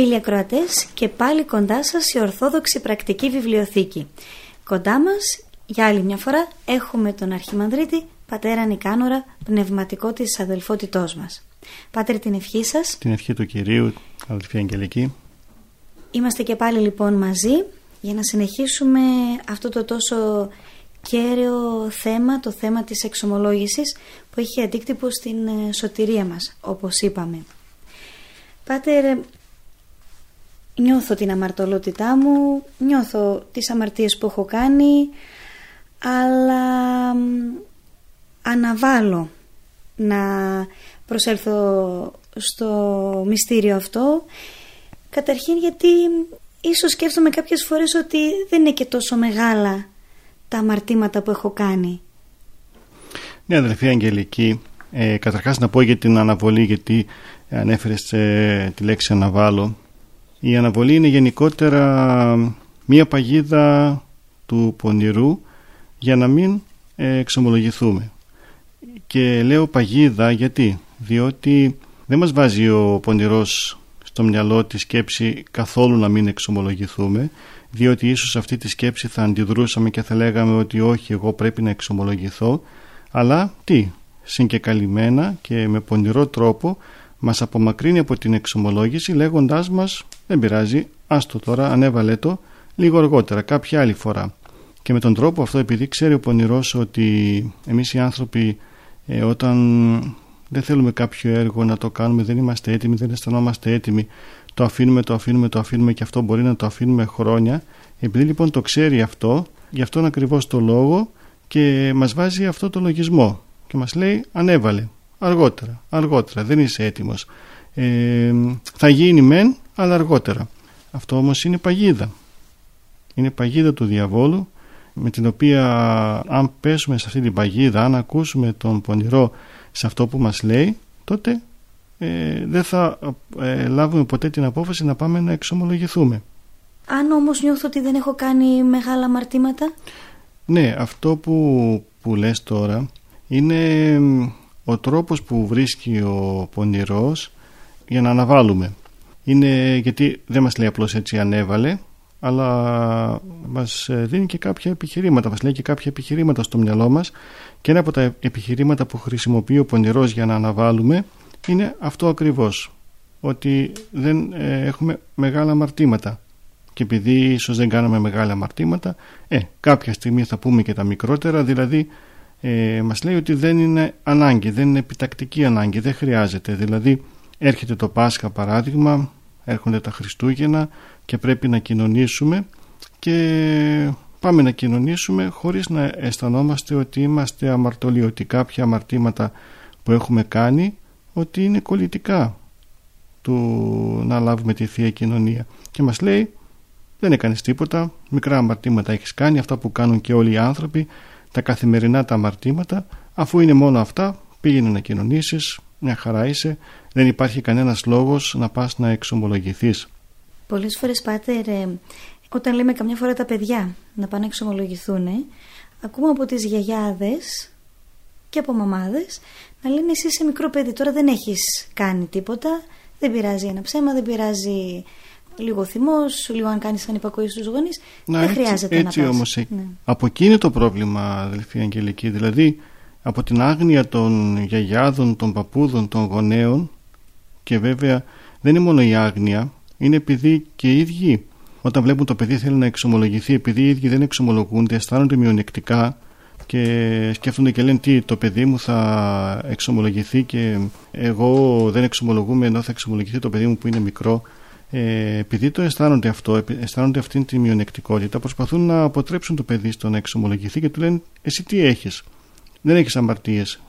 Φίλοι ακροατές και πάλι κοντά σας η Ορθόδοξη Πρακτική Βιβλιοθήκη. Κοντά μας για άλλη μια φορά έχουμε τον Αρχιμανδρίτη Πατέρα Νικάνορα, πνευματικό της αδελφότητός μας. Πάτερ την ευχή σας. Την ευχή του Κυρίου, αδελφή Αγγελική. Είμαστε και πάλι λοιπόν μαζί για να συνεχίσουμε αυτό το τόσο κέραιο θέμα, το θέμα της εξομολόγησης που έχει αντίκτυπο στην ε, σωτηρία μας, όπως είπαμε. Πάτερ, νιώθω την αμαρτωλότητά μου, νιώθω τις αμαρτίες που έχω κάνει, αλλά αναβάλω να προσέλθω στο μυστήριο αυτό. Καταρχήν γιατί ίσως σκέφτομαι κάποιες φορές ότι δεν είναι και τόσο μεγάλα τα αμαρτήματα που έχω κάνει. Ναι αδελφή Αγγελική, ε, καταρχάς να πω για την αναβολή γιατί ανέφερες ε, τη λέξη αναβάλω η αναβολή είναι γενικότερα μία παγίδα του πονηρού για να μην εξομολογηθούμε. Και λέω παγίδα γιατί, διότι δεν μας βάζει ο πονηρός στο μυαλό τη σκέψη καθόλου να μην εξομολογηθούμε, διότι ίσως αυτή τη σκέψη θα αντιδρούσαμε και θα λέγαμε ότι όχι εγώ πρέπει να εξομολογηθώ, αλλά τι, συγκεκαλυμμένα και με πονηρό τρόπο μας απομακρύνει από την εξομολόγηση λέγοντάς μας δεν πειράζει, άστο τώρα, ανέβαλε το λίγο αργότερα, κάποια άλλη φορά. Και με τον τρόπο αυτό επειδή ξέρει ο πονηρός ότι εμείς οι άνθρωποι ε, όταν δεν θέλουμε κάποιο έργο να το κάνουμε, δεν είμαστε έτοιμοι, δεν αισθανόμαστε έτοιμοι, το αφήνουμε, το αφήνουμε, το αφήνουμε και αυτό μπορεί να το αφήνουμε χρόνια. Επειδή λοιπόν το ξέρει αυτό, γι' αυτόν ακριβώς το λόγο και μας βάζει αυτό το λογισμό και μας λέει ανέβαλε, αργότερα, αργότερα, δεν είσαι έτοιμος. Ε, θα γίνει μεν, αλλά αργότερα. Αυτό όμως είναι παγίδα. Είναι παγίδα του διαβόλου με την οποία αν πέσουμε σε αυτή την παγίδα, αν ακούσουμε τον πονηρό σε αυτό που μας λέει, τότε ε, δεν θα ε, λάβουμε ποτέ την απόφαση να πάμε να εξομολογηθούμε. Αν όμως νιώθω ότι δεν έχω κάνει μεγάλα αμαρτήματα; Ναι, αυτό που, που λες τώρα είναι ο τρόπος που βρίσκει ο πονηρός για να αναβάλουμε. Είναι γιατί δεν μας λέει απλώς έτσι ανέβαλε, αλλά μας δίνει και κάποια επιχειρήματα, μας λέει και κάποια επιχειρήματα στο μυαλό μας και ένα από τα επιχειρήματα που χρησιμοποιεί ο πονηρός για να αναβάλουμε είναι αυτό ακριβώς, ότι δεν ε, έχουμε μεγάλα αμαρτήματα και επειδή ίσως δεν κάναμε μεγάλα αμαρτήματα, ε, κάποια στιγμή θα πούμε και τα μικρότερα, δηλαδή ε, μας λέει ότι δεν είναι ανάγκη, δεν είναι επιτακτική ανάγκη, δεν χρειάζεται. Δηλαδή έρχεται το Πάσχα παράδειγμα, έρχονται τα Χριστούγεννα και πρέπει να κοινωνήσουμε και πάμε να κοινωνήσουμε χωρίς να αισθανόμαστε ότι είμαστε αμαρτωλοί, ότι κάποια αμαρτήματα που έχουμε κάνει ότι είναι κολλητικά του να λάβουμε τη Θεία Κοινωνία. Και μας λέει δεν έκανες τίποτα, μικρά αμαρτήματα έχεις κάνει, αυτά που κάνουν και όλοι οι άνθρωποι, τα καθημερινά τα αμαρτήματα, αφού είναι μόνο αυτά, πήγαινε να κοινωνήσεις, μια χαρά είσαι, δεν υπάρχει κανένας λόγος να πας να εξομολογηθείς. Πολλές φορές πάτερ, ε, όταν λέμε καμιά φορά τα παιδιά να πάνε να εξομολογηθούν, ακούμε από τις γιαγιάδες και από μαμάδες να λένε εσύ είσαι μικρό παιδί, τώρα δεν έχεις κάνει τίποτα, δεν πειράζει ένα ψέμα, δεν πειράζει λίγο θυμός, λίγο αν κάνεις ανυπακοή στους γονείς. Δεν έτσι, χρειάζεται έτσι να όμως. Ε, ναι. Από εκεί είναι το πρόβλημα, αδελφή Αγγελική. Δηλαδή, από την άγνοια των γιαγιάδων, των παππούδων, των γονέων και βέβαια δεν είναι μόνο η άγνοια, είναι επειδή και οι ίδιοι όταν βλέπουν το παιδί θέλει να εξομολογηθεί, επειδή οι ίδιοι δεν εξομολογούνται, αισθάνονται μειονεκτικά και σκέφτονται και λένε τι το παιδί μου θα εξομολογηθεί και εγώ δεν εξομολογούμε ενώ θα εξομολογηθεί το παιδί μου που είναι μικρό ε, επειδή το αισθάνονται αυτό, αισθάνονται αυτή τη μειονεκτικότητα προσπαθούν να αποτρέψουν το παιδί στο να εξομολογηθεί και του λένε εσύ τι έχεις; Δεν έχεις αμαρτίες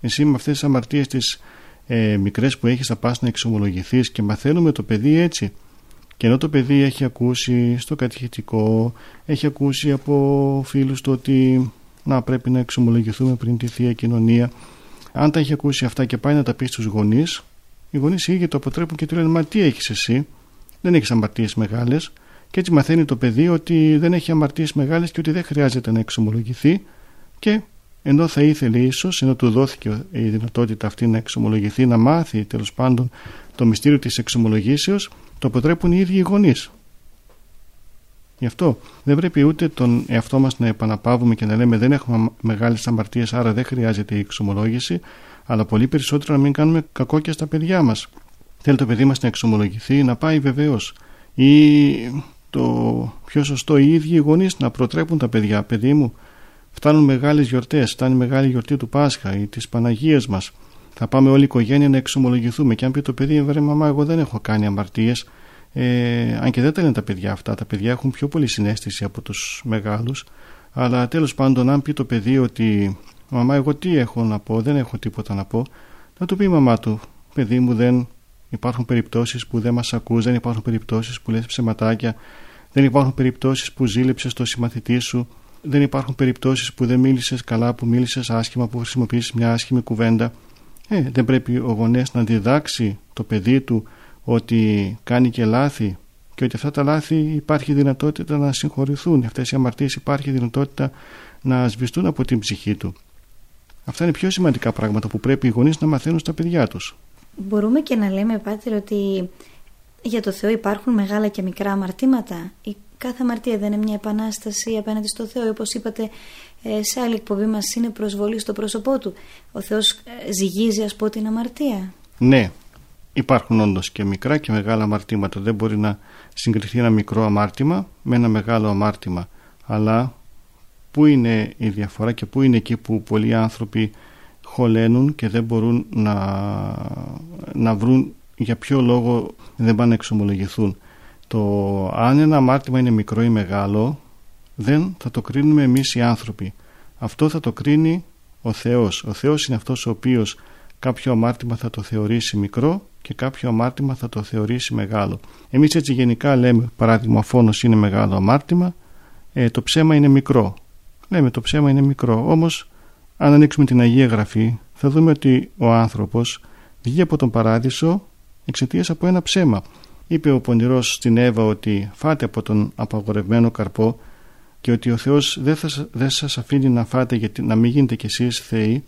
εσύ με αυτές τις αμαρτίες τις ε, μικρές που έχεις θα πας να εξομολογηθείς και μαθαίνουμε το παιδί έτσι και ενώ το παιδί έχει ακούσει στο κατηχητικό έχει ακούσει από φίλους του ότι να πρέπει να εξομολογηθούμε πριν τη Θεία Κοινωνία. Αν τα έχει ακούσει αυτά και πάει να τα πει στους γονείς, οι γονείς οι ίδιοι το αποτρέπουν και του λένε «Μα τι έχεις εσύ, δεν έχεις αμαρτίες μεγάλες» και έτσι μαθαίνει το παιδί ότι δεν έχει αμαρτίες μεγάλες και ότι δεν χρειάζεται να εξομολογηθεί. Και ενώ θα ήθελε ίσως, ενώ του δόθηκε η δυνατότητα αυτή να εξομολογηθεί, να μάθει τέλος πάντων το μυστήριο της εξομολογήσεως, το αποτρέπουν οι ίδιοι οι γονείς. Γι' αυτό δεν πρέπει ούτε τον εαυτό μας να επαναπαύουμε και να λέμε δεν έχουμε μεγάλες αμαρτίες άρα δεν χρειάζεται η εξομολόγηση αλλά πολύ περισσότερο να μην κάνουμε κακό και στα παιδιά μας. Θέλει το παιδί μας να εξομολογηθεί, να πάει βεβαίως. ή το πιο σωστό οι ίδιοι οι γονείς να προτρέπουν τα παιδιά. Παιδί μου, φτάνουν μεγάλες γιορτές, φτάνει μεγάλη γιορτή του Πάσχα ή της Παναγίας μας. Θα πάμε όλη η οικογένεια να εξομολογηθούμε και αν πει το παιδί, βρε μαμά, εγώ δεν έχω κάνει αμαρτίες, ε, αν και δεν τα λένε τα παιδιά αυτά, τα παιδιά έχουν πιο πολύ συνέστηση από τους μεγάλους αλλά τέλος πάντων αν πει το παιδί ότι μαμά εγώ τι έχω να πω, δεν έχω τίποτα να πω θα του πει η μαμά του παιδί μου δεν υπάρχουν περιπτώσεις που δεν μας ακούς, δεν υπάρχουν περιπτώσεις που λες ψεματάκια δεν υπάρχουν περιπτώσεις που ζήλεψες το συμμαθητή σου δεν υπάρχουν περιπτώσεις που δεν μίλησες καλά, που μίλησες άσχημα, που χρησιμοποιήσεις μια άσχημη κουβέντα ε, δεν πρέπει ο γονέας να διδάξει το παιδί του ότι κάνει και λάθη και ότι αυτά τα λάθη υπάρχει δυνατότητα να συγχωρηθούν. Αυτές οι αμαρτίες υπάρχει δυνατότητα να σβηστούν από την ψυχή του. Αυτά είναι πιο σημαντικά πράγματα που πρέπει οι γονείς να μαθαίνουν στα παιδιά τους. Μπορούμε και να λέμε, Πάτερ, ότι για το Θεό υπάρχουν μεγάλα και μικρά αμαρτήματα; Η κάθε αμαρτία δεν είναι μια επανάσταση απέναντι στο Θεό. Όπως είπατε ε, σε άλλη εκπομπή μας είναι προσβολή στο πρόσωπό του. Ο Θεός ε, ζυγίζει ας πω την αμαρτία; Ναι, Υπάρχουν όντως και μικρά και μεγάλα αμαρτήματα. Δεν μπορεί να συγκριθεί ένα μικρό αμάρτημα με ένα μεγάλο αμάρτημα. Αλλά πού είναι η διαφορά και πού είναι εκεί που πολλοί άνθρωποι χωλένουν και δεν μπορούν να, να βρουν για ποιο λόγο δεν πάνε να εξομολογηθούν. Το αν ένα αμάρτημα είναι μικρό ή μεγάλο δεν θα το κρίνουμε εμείς οι άνθρωποι. Αυτό θα το κρίνει ο Θεός. Ο Θεός είναι αυτός ο οποίος κάποιο αμάρτημα θα το θεωρήσει μικρό και κάποιο αμάρτημα θα το θεωρήσει μεγάλο. Εμείς έτσι γενικά λέμε παράδειγμα φόνος είναι μεγάλο αμάρτημα, ε, το ψέμα είναι μικρό. Λέμε το ψέμα είναι μικρό, όμως αν ανοίξουμε την Αγία Γραφή θα δούμε ότι ο άνθρωπος βγήκε από τον παράδεισο εξαιτίας από ένα ψέμα. Είπε ο πονηρός στην Εύα ότι φάτε από τον απαγορευμένο καρπό και ότι ο Θεός δεν, θα, δεν σας αφήνει να φάτε γιατί να μην γίνετε κι εσείς θεοί.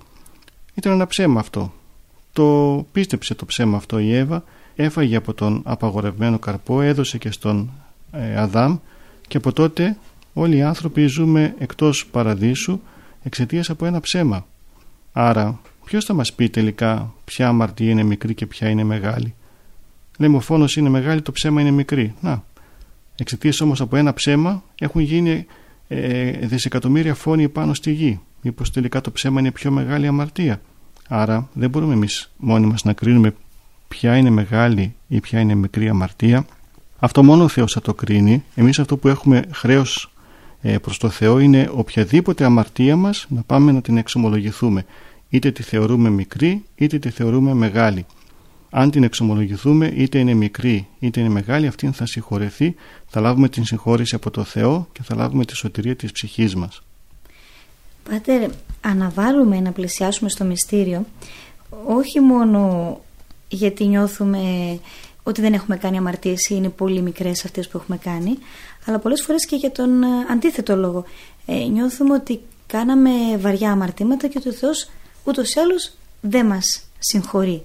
Ήταν ένα ψέμα αυτό το πίστεψε το ψέμα αυτό η Εύα έφαγε από τον απαγορευμένο καρπό έδωσε και στον ε, Αδάμ και από τότε όλοι οι άνθρωποι ζούμε εκτός παραδείσου εξαιτίας από ένα ψέμα άρα ποιος θα μας πει τελικά ποια αμαρτία είναι μικρή και ποια είναι μεγάλη; Λέμε ο φόνος είναι μεγάλη το ψέμα είναι μικρή να εξαιτίας όμως από ένα ψέμα έχουν γίνει ε, δισεκατομμύρια φόνοι πάνω στη γη μήπως τελικά το ψέμα είναι πιο μεγάλη αμαρτία; Άρα δεν μπορούμε εμείς μόνοι μας να κρίνουμε ποια είναι μεγάλη ή ποια είναι μικρή αμαρτία. Αυτό μόνο ο Θεός θα το κρίνει. Εμείς αυτό που έχουμε χρέος ε, προς το Θεό είναι οποιαδήποτε αμαρτία μας να πάμε να την εξομολογηθούμε. Είτε τη θεωρούμε μικρή είτε τη θεωρούμε μεγάλη. Αν την εξομολογηθούμε είτε είναι μικρή είτε είναι μεγάλη αυτή θα συγχωρεθεί, θα λάβουμε την συγχώρηση από το Θεό και θα λάβουμε τη σωτηρία της ψυχής μας. Πάτερ, αναβάλουμε να πλησιάσουμε στο μυστήριο όχι μόνο γιατί νιώθουμε ότι δεν έχουμε κάνει αμαρτίες ή είναι πολύ μικρές αυτές που έχουμε κάνει αλλά πολλές φορές και για τον ε, αντίθετο λόγο. Ε, νιώθουμε ότι κάναμε βαριά αμαρτήματα και ότι ο Θεός ούτως ή άλλως δεν μας συγχωρεί.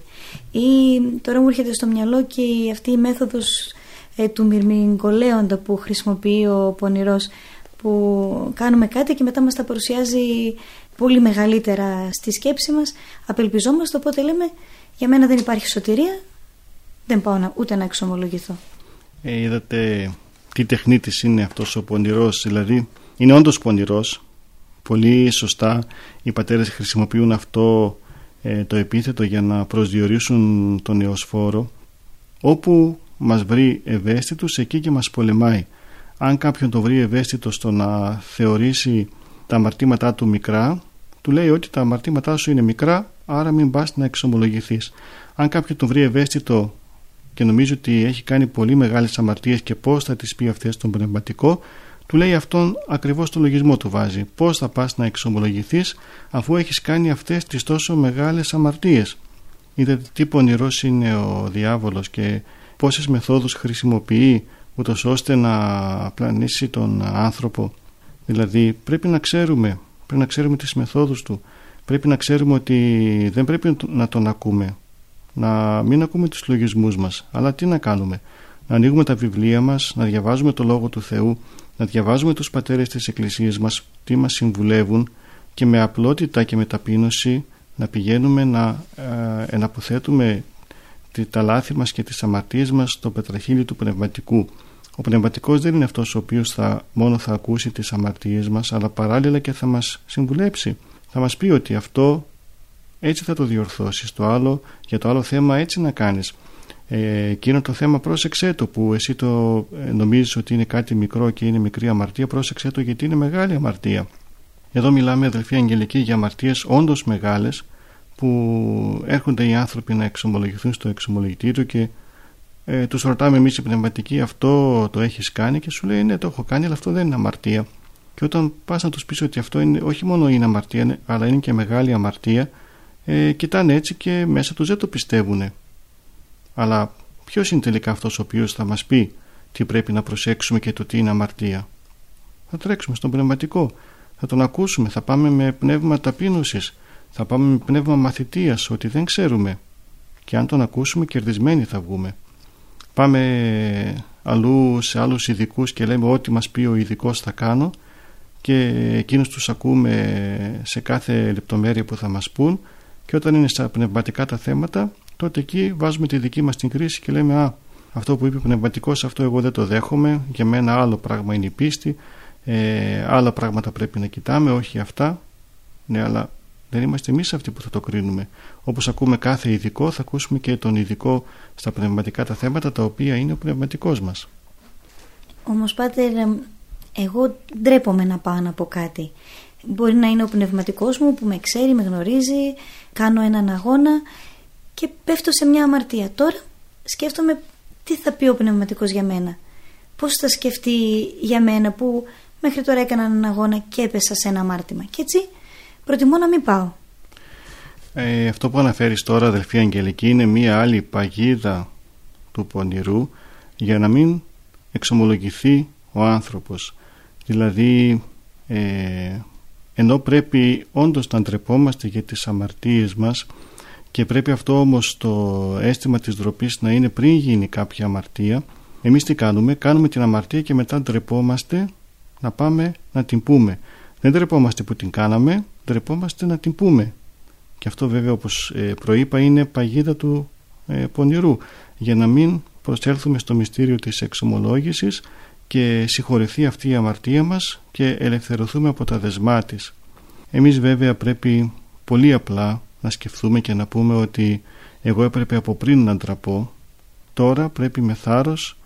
Ή τώρα μου έρχεται στο μυαλό και αυτή η μέθοδος ε, του μυρμηγκολέοντα που χρησιμοποιεί ο πονηρός που κάνουμε κάτι και μετά μας τα παρουσιάζει πολύ μεγαλύτερα στη σκέψη μας. Απελπιζόμαστε οπότε λέμε για μένα δεν υπάρχει σωτηρία δεν πάω να, ούτε να εξομολογηθώ. Ε, είδατε τι τεχνίτης είναι αυτός ο πονηρός δηλαδή είναι όντως πονηρός. Πολύ σωστά οι πατέρες χρησιμοποιούν αυτό ε, το επίθετο για να προσδιορίσουν τον νεοσφόρο όπου μας βρει ευαίσθητους εκεί και μας πολεμάει. Αν κάποιον το βρει ευαίσθητο στο να θεωρήσει τα αμαρτήματά του μικρά του λέει ότι τα αμαρτήματά σου είναι μικρά άρα μην πας να εξομολογηθείς. Αν κάποιον το βρει ευαίσθητο και νομίζει ότι έχει κάνει πολύ μεγάλες αμαρτίες και πώς θα τις πει αυτές στον πνευματικό. Του λέει αυτόν ακριβώς το λογισμό του βάζει. Πώς θα πας να εξομολογηθείς αφού έχεις κάνει αυτές τις τόσο μεγάλες αμαρτίες. Είδατε τι πονηρός είναι ο διάβολος και πόσες μεθόδους χρησιμοποιεί ούτως ώστε να πλανήσει τον άνθρωπο. Δηλαδή πρέπει να ξέρουμε πρέπει να ξέρουμε τις μεθόδους του. Πρέπει να ξέρουμε ότι δεν πρέπει να τον ακούμε να μην ακούμε τους λογισμούς μας αλλά τι να κάνουμε; Να ανοίγουμε τα βιβλία μας να διαβάζουμε το Λόγο του Θεού να διαβάζουμε τους πατέρες της Εκκλησίας μας τι μας συμβουλεύουν και με απλότητα και με ταπείνωση να πηγαίνουμε να ε, εναποθέτουμε τα λάθη μας και τις αμαρτίες μας στο πετραχύλι του πνευματικού. Ο πνευματικός δεν είναι αυτός ο οποίος θα, μόνο θα ακούσει τις αμαρτίες μας αλλά παράλληλα και θα μας συμβουλέψει. Θα μας πει ότι αυτό έτσι θα το διορθώσεις, το άλλο, για το άλλο θέμα έτσι να κάνεις. Ε, εκείνο το θέμα πρόσεξέ το που εσύ το ε, νομίζεις ότι είναι κάτι μικρό και είναι μικρή αμαρτία πρόσεξέ το γιατί είναι μεγάλη αμαρτία. Εδώ μιλάμε αδελφοί Αγγελική για αμαρτίες όντως μεγάλες που έρχονται οι άνθρωποι να εξομολογηθούν στο εξομολογητήριο και ε, τους ρωτάμε εμείς οι πνευματικοί αυτό το έχεις κάνει και σου λέει ναι το έχω κάνει αλλά αυτό δεν είναι αμαρτία και όταν πας να τους πεις ότι αυτό είναι, όχι μόνο είναι αμαρτία αλλά είναι και μεγάλη αμαρτία ε, κοιτάνε έτσι και μέσα τους δεν το πιστεύουν αλλά ποιος είναι τελικά αυτός ο οποίος θα μας πει τι πρέπει να προσέξουμε και το τι είναι αμαρτία; Θα τρέξουμε στον πνευματικό. Θα τον ακούσουμε. Θα πάμε με πνεύμα ταπείνωσης. Θα πάμε με πνεύμα μαθητείας ότι δεν ξέρουμε. Και αν τον ακούσουμε, κερδισμένοι θα βγούμε. Πάμε αλλού σε άλλους ειδικούς και λέμε ό,τι μας πει ο ειδικός θα κάνω και εκείνους τους ακούμε σε κάθε λεπτομέρεια που θα μας πούν και όταν είναι στα πνευματικά τα θέματα τότε εκεί βάζουμε τη δική μας την κρίση και λέμε «Α, αυτό που είπε ο πνευματικός αυτό εγώ δεν το δέχομαι, για μένα άλλο πράγμα είναι η πίστη, ε, άλλα πράγματα πρέπει να κοιτάμε, όχι αυτά». Ναι, αλλά δεν είμαστε εμείς αυτοί που θα το κρίνουμε. Όπως ακούμε κάθε ειδικό, θα ακούσουμε και τον ειδικό στα πνευματικά τα θέματα, τα οποία είναι ο πνευματικός μας. Όμως, Πάτερ, εγώ ντρέπομαι να πάω να πω κάτι. Μπορεί να είναι ο πνευματικός μου που με ξέρει, με γνωρίζει, κάνω έναν αγώνα και πέφτω σε μια αμαρτία. Τώρα σκέφτομαι τι θα πει ο πνευματικός για μένα. Πώς θα σκεφτεί για μένα που μέχρι τώρα έκανα έναν αγώνα και έπεσα σε ένα αμάρτημα. Και έτσι προτιμώ να μην πάω. Ε, αυτό που αναφέρεις τώρα αδελφή Αγγελική είναι μία άλλη παγίδα του πονηρού για να μην εξομολογηθεί ο άνθρωπος. Δηλαδή ε, ενώ πρέπει όντως να ντρεπόμαστε για τις αμαρτίες μας και πρέπει αυτό όμως το αίσθημα της ντροπής να είναι πριν γίνει κάποια αμαρτία εμείς τι κάνουμε, κάνουμε την αμαρτία και μετά ντρεπόμαστε να πάμε να την πούμε. Δεν ντρεπόμαστε που την κάναμε ντρεπόμαστε να την πούμε. Και αυτό βέβαια όπως ε, προείπα είναι παγίδα του ε, πονηρού. Για να μην προσέλθουμε στο μυστήριο της εξομολόγησης και συγχωρηθεί αυτή η αμαρτία μας και ελευθερωθούμε από τα δεσμά της. Εμείς βέβαια πρέπει πολύ απλά να σκεφτούμε και να πούμε ότι εγώ έπρεπε από πριν να ντραπώ τώρα πρέπει με θάρρος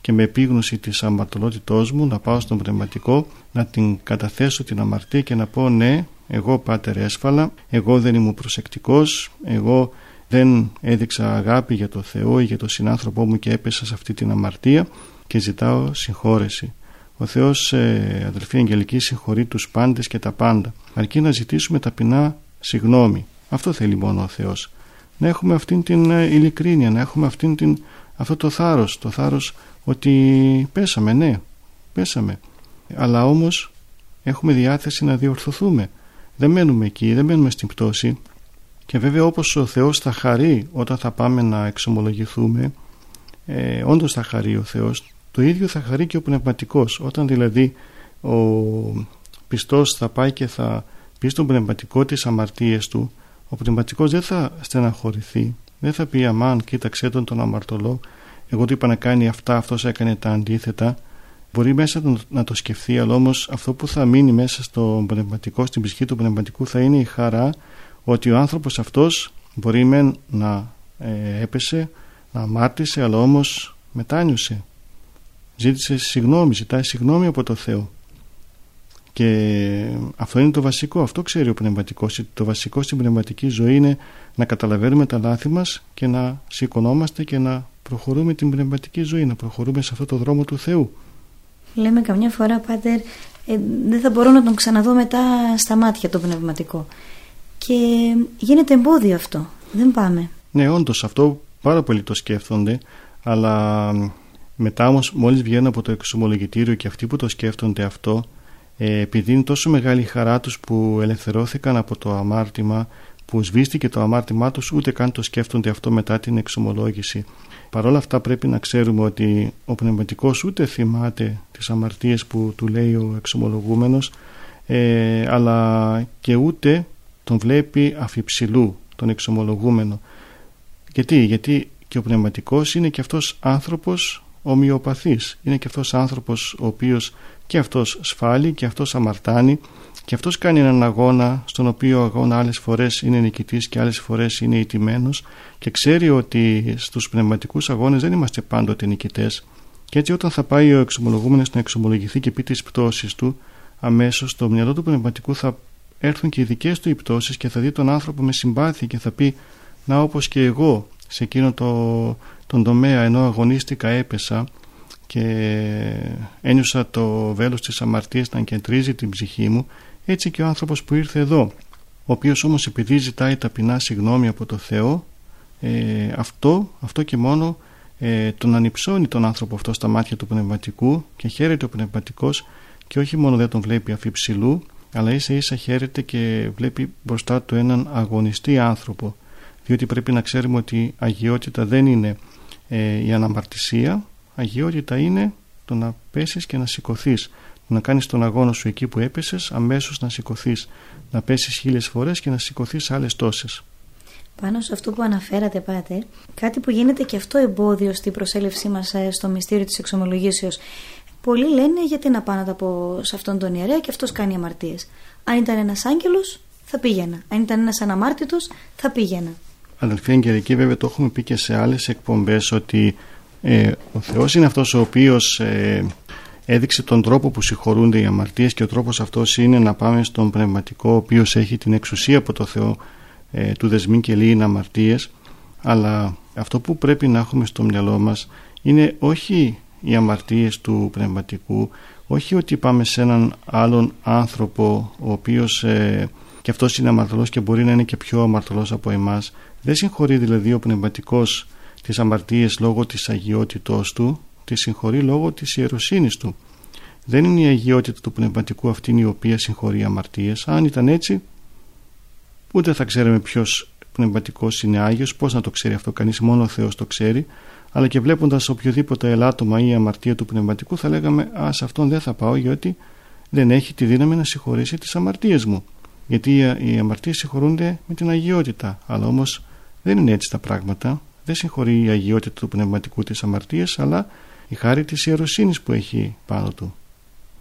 και με επίγνωση της αμαρτωλότητός μου να πάω στον πνευματικό να την καταθέσω την αμαρτία και να πω ναι εγώ πάτερ έσφαλα εγώ δεν ήμουν προσεκτικός εγώ δεν έδειξα αγάπη για το Θεό ή για τον συνάνθρωπό μου και έπεσα σε αυτή την αμαρτία και ζητάω συγχώρεση ο Θεός ε, αδελφοί Αγγελική συγχωρεί τους πάντες και τα πάντα αρκεί να ζητήσουμε ταπεινά συγνώμη αυτό θέλει μόνο ο Θεός. Να έχουμε αυτήν την ε, ειλικρίνεια, να έχουμε αυτήν την, αυτό το θάρρος, το θάρρος ότι πέσαμε, ναι, πέσαμε. Αλλά όμως έχουμε διάθεση να διορθωθούμε. Δεν μένουμε εκεί, δεν μένουμε στην πτώση. Και βέβαια όπως ο Θεός θα χαρεί όταν θα πάμε να εξομολογηθούμε, ε, όντως θα χαρεί ο Θεός. Το ίδιο θα χαρεί και ο πνευματικός. Όταν δηλαδή ο πιστός θα πάει και θα πει στον πνευματικό τις αμαρτίες του ο πνευματικός δεν θα στεναχωρηθεί δεν θα πει αμάν κοίταξέ τον τον αμαρτωλό. Εγώ του είπα να κάνει αυτά αυτός έκανε τα αντίθετα μπορεί μέσα να το σκεφτεί αλλά όμως αυτό που θα μείνει μέσα στο πνευματικό στην ψυχή του πνευματικού θα είναι η χαρά ότι ο άνθρωπος αυτός μπορεί μεν να ε, έπεσε να αμάρτησε αλλά όμως μετάνιωσε. Ζήτησε συγγνώμη, ζητάει συγγνώμη από το Θεό. Και αυτό είναι το βασικό, αυτό ξέρει ο πνευματικός. Το βασικό στην πνευματική ζωή είναι να καταλαβαίνουμε τα λάθη μας και να σηκωνόμαστε και να προχωρούμε την πνευματική ζωή να προχωρούμε σε αυτό το δρόμο του Θεού. Λέμε καμιά φορά Πάτερ ε, δεν θα μπορώ να τον ξαναδώ μετά στα μάτια το πνευματικό και γίνεται εμπόδιο αυτό. Δεν πάμε. Ναι όντως αυτό πάρα πολλοί το σκέφτονται αλλά μετά όμως μόλις βγαίνουν από το εξομολογητήριο και αυτοί που το σκέφτονται αυτό ε, επειδή είναι τόσο μεγάλη η χαρά τους που ελευθερώθηκαν από το αμάρτημα που σβήστηκε το αμάρτημά τους ούτε καν το σκέφτονται αυτό μετά την εξομολόγηση. Παρ' όλα αυτά πρέπει να ξέρουμε ότι ο πνευματικός ούτε θυμάται τις αμαρτίες που του λέει ο εξομολογούμενος ε, αλλά και ούτε τον βλέπει αφιψηλού τον εξομολογούμενο γιατί, γιατί και ο πνευματικός είναι και αυτός άνθρωπος ομοιοπαθής. Είναι και αυτός άνθρωπος ο οποίος και αυτός σφάλει και αυτός αμαρτάνει και αυτός κάνει έναν αγώνα στον οποίο ο αγώνα άλλες φορές είναι νικητής και άλλες φορές είναι ιτημένος και ξέρει ότι στους πνευματικούς αγώνες δεν είμαστε πάντοτε νικητές. Και έτσι όταν θα πάει ο εξομολογούμενος να εξομολογηθεί και πει τις πτώσεις του αμέσως στο μυαλό του πνευματικού θα έρθουν και οι δικές του οι πτώσεις και θα δει τον άνθρωπο με συμπάθεια και θα πει να όπως και εγώ σε εκείνο το, τον τομέα ενώ αγωνίστηκα έπεσα και ένιωσα το βέλος της αμαρτίας να κεντρίζει την ψυχή μου έτσι και ο άνθρωπος που ήρθε εδώ ο οποίος όμως επειδή ζητάει ταπεινά συγγνώμη από το Θεό ε, αυτό, αυτό και μόνο ε, τον ανυψώνει τον άνθρωπο αυτό στα μάτια του πνευματικού και χαίρεται ο πνευματικός και όχι μόνο δεν τον βλέπει αφιψηλού αλλά ίσα ίσα χαίρεται και βλέπει μπροστά του έναν αγωνιστή άνθρωπο διότι πρέπει να ξέρουμε ότι αγιότητα δεν είναι ε, η αναμαρτησία αγιότητα είναι το να πέσεις και να σηκωθείς, να κάνεις τον αγώνα σου εκεί που έπεσες αμέσως να σηκωθείς, να πέσεις χίλιες φορές και να σηκωθείς άλλες τόσες πάνω σε αυτό που αναφέρατε, Πάτερ, κάτι που γίνεται και αυτό εμπόδιο στην προσέλευσή μας ε, στο μυστήριο της εξομολογήσεως. Πολλοί λένε γιατί να πάω να τα πω σε αυτόν τον ιερέα και αυτός κάνει αμαρτίες. Αν ήταν ένας άγγελος θα πήγαινα. Αν ήταν ένας αναμάρτητος θα πήγαινα. Αδελφοί Αγγελική βέβαια το έχουμε πει και σε άλλες εκπομπές ότι ε, ο Θεός είναι αυτός ο οποίος ε, έδειξε τον τρόπο που συγχωρούνται οι αμαρτίες και ο τρόπος αυτός είναι να πάμε στον πνευματικό ο οποίος έχει την εξουσία από το Θεό ε, του δεσμήν και λίγοι αμαρτίες. Αλλά αυτό που πρέπει να έχουμε στο μυαλό μας είναι όχι οι αμαρτίες του πνευματικού όχι ότι πάμε σε έναν άλλον άνθρωπο ο οποίος ε, και αυτός είναι αμαρτωλός και μπορεί να είναι και πιο αμαρτωλός από εμάς δεν συγχωρεί δηλαδή ο πνευματικός τις αμαρτίες λόγω της αγιότητός του τη συγχωρεί λόγω της ιεροσύνης του. Δεν είναι η αγιότητα του πνευματικού αυτή η οποία συγχωρεί αμαρτίες. Αν ήταν έτσι ούτε θα ξέραμε ποιος πνευματικός είναι Άγιος πώς να το ξέρει αυτό κανείς μόνο ο Θεός το ξέρει. Αλλά και βλέποντας οποιοδήποτε ελάττωμα ή αμαρτία του πνευματικού θα λέγαμε ας σε αυτόν δεν θα πάω γιατί δεν έχει τη δύναμη να συγχωρήσει τις αμαρτίες μου γιατί οι αμαρτίες συγχωρούνται με την αγιότητα αλλά όμως δεν είναι έτσι τα πράγματα δεν συγχωρεί η αγιότητα του πνευματικού της αμαρτίας αλλά η χάρη της ιεροσύνης που έχει πάνω του.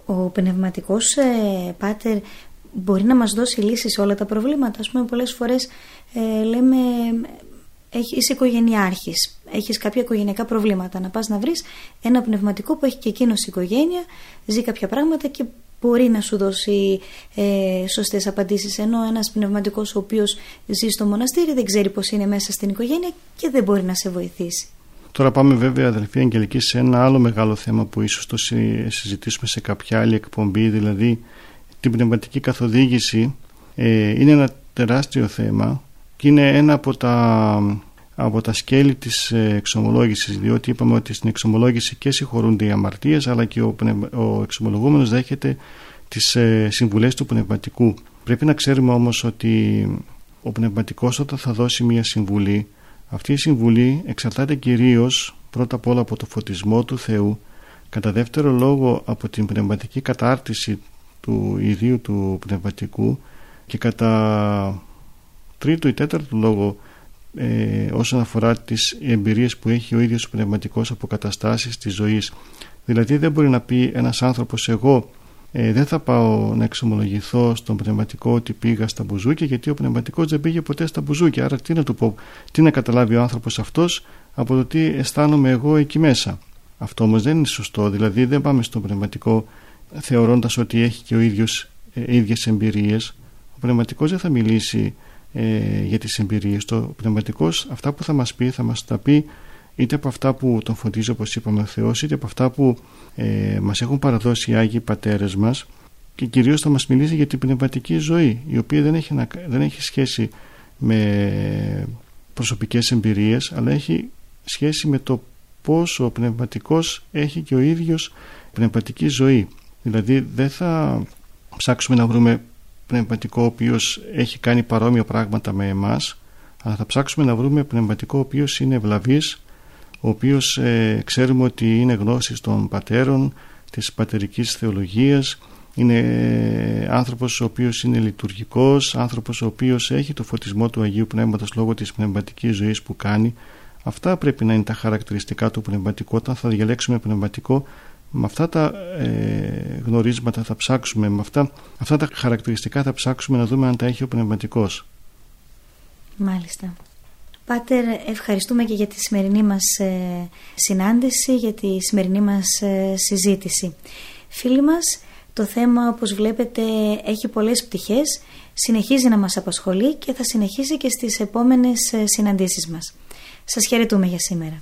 Ο πνευματικός ε, πάτερ μπορεί να μας δώσει λύσεις σε όλα τα προβλήματα. Ας πούμε πολλές φορές ε, λέμε είσαι οικογενειάρχης, έχεις κάποια οικογενειακά προβλήματα. Να πας να βρεις ένα πνευματικό που έχει και εκείνος οικογένεια, ζει κάποια πράγματα και μπορεί να σου δώσει ε, σωστές απαντήσεις ενώ ένας πνευματικός ο οποίος ζει στο μοναστήρι δεν ξέρει πως είναι μέσα στην οικογένεια και δεν μπορεί να σε βοηθήσει. Τώρα πάμε βέβαια αδελφοί Αγγελική σε ένα άλλο μεγάλο θέμα που ίσως το συζητήσουμε σε κάποια άλλη εκπομπή δηλαδή την πνευματική καθοδήγηση ε, είναι ένα τεράστιο θέμα και είναι ένα από τα, από τα σκέλη της ε, εξομολόγησης διότι είπαμε ότι στην εξομολόγηση και συγχωρούνται οι αμαρτίες αλλά και ο, ο εξομολογούμενος δέχεται τις ε, συμβουλές του πνευματικού. Πρέπει να ξέρουμε όμως ότι ο πνευματικός όταν θα δώσει μια συμβουλή αυτή η συμβουλή εξαρτάται κυρίως πρώτα απ' όλα από το φωτισμό του Θεού κατά δεύτερο λόγο από την πνευματική κατάρτιση του ιδίου του πνευματικού και κατά τρίτο ή τέταρτο λόγο ε, όσον αφορά τις εμπειρίες που έχει ο ίδιος ο πνευματικός από καταστάσεις της ζωής. Δηλαδή δεν μπορεί να πει ένας άνθρωπος εγώ ε, δεν θα πάω να εξομολογηθώ στον πνευματικό ότι πήγα στα μπουζούκια γιατί ο πνευματικός δεν πήγε ποτέ στα μπουζούκια άρα τι να του πω, τι να καταλάβει ο άνθρωπος αυτός από το τι αισθάνομαι εγώ εκεί μέσα. Αυτό όμως δεν είναι σωστό, δηλαδή δεν πάμε στον πνευματικό θεωρώντας ότι έχει και ο ίδιος ε, ίδιες εμπειρίες. Ο πνευματικός δεν θα μιλήσει ε, για τις εμπειρίες. Το πνευματικός αυτά που θα μας πει θα μας τα πει είτε από αυτά που τον φωτίζει όπως είπαμε ο Θεός είτε από αυτά που ε, μας έχουν παραδώσει οι Άγιοι Πατέρες μας και κυρίως θα μας μιλήσει για την πνευματική ζωή η οποία δεν έχει, δεν έχει σχέση με προσωπικές εμπειρίες αλλά έχει σχέση με το πόσο ο πνευματικός έχει και ο ίδιος πνευματική ζωή δηλαδή δεν θα ψάξουμε να βρούμε πνευματικό ο οποίος έχει κάνει παρόμοια πράγματα με εμάς. Αλλά θα ψάξουμε να βρούμε πνευματικό ο οποίος είναι ευλαβής ο οποίος ε, ξέρουμε ότι είναι γνώσης των πατέρων της πατερικής θεολογίας είναι ε, άνθρωπος ο οποίος είναι λειτουργικός άνθρωπος ο οποίος έχει το φωτισμό του Αγίου Πνεύματος λόγω της πνευματικής ζωής που κάνει. Αυτά πρέπει να είναι τα χαρακτηριστικά του πνευματικού. Όταν θα διαλέξουμε πνευματικό με αυτά τα ε, γνωρίσματα θα ψάξουμε με αυτά, αυτά τα χαρακτηριστικά θα ψάξουμε να δούμε αν τα έχει ο πνευματικός Μάλιστα Πάτερ, ευχαριστούμε και για τη σημερινή μας ε, συνάντηση, για τη σημερινή μας ε, συζήτηση. Φίλοι μας, το θέμα όπως βλέπετε έχει πολλές πτυχές, συνεχίζει να μας απασχολεί και θα συνεχίσει και στις επόμενες ε, συναντήσεις μας. Σας χαιρετούμε για σήμερα.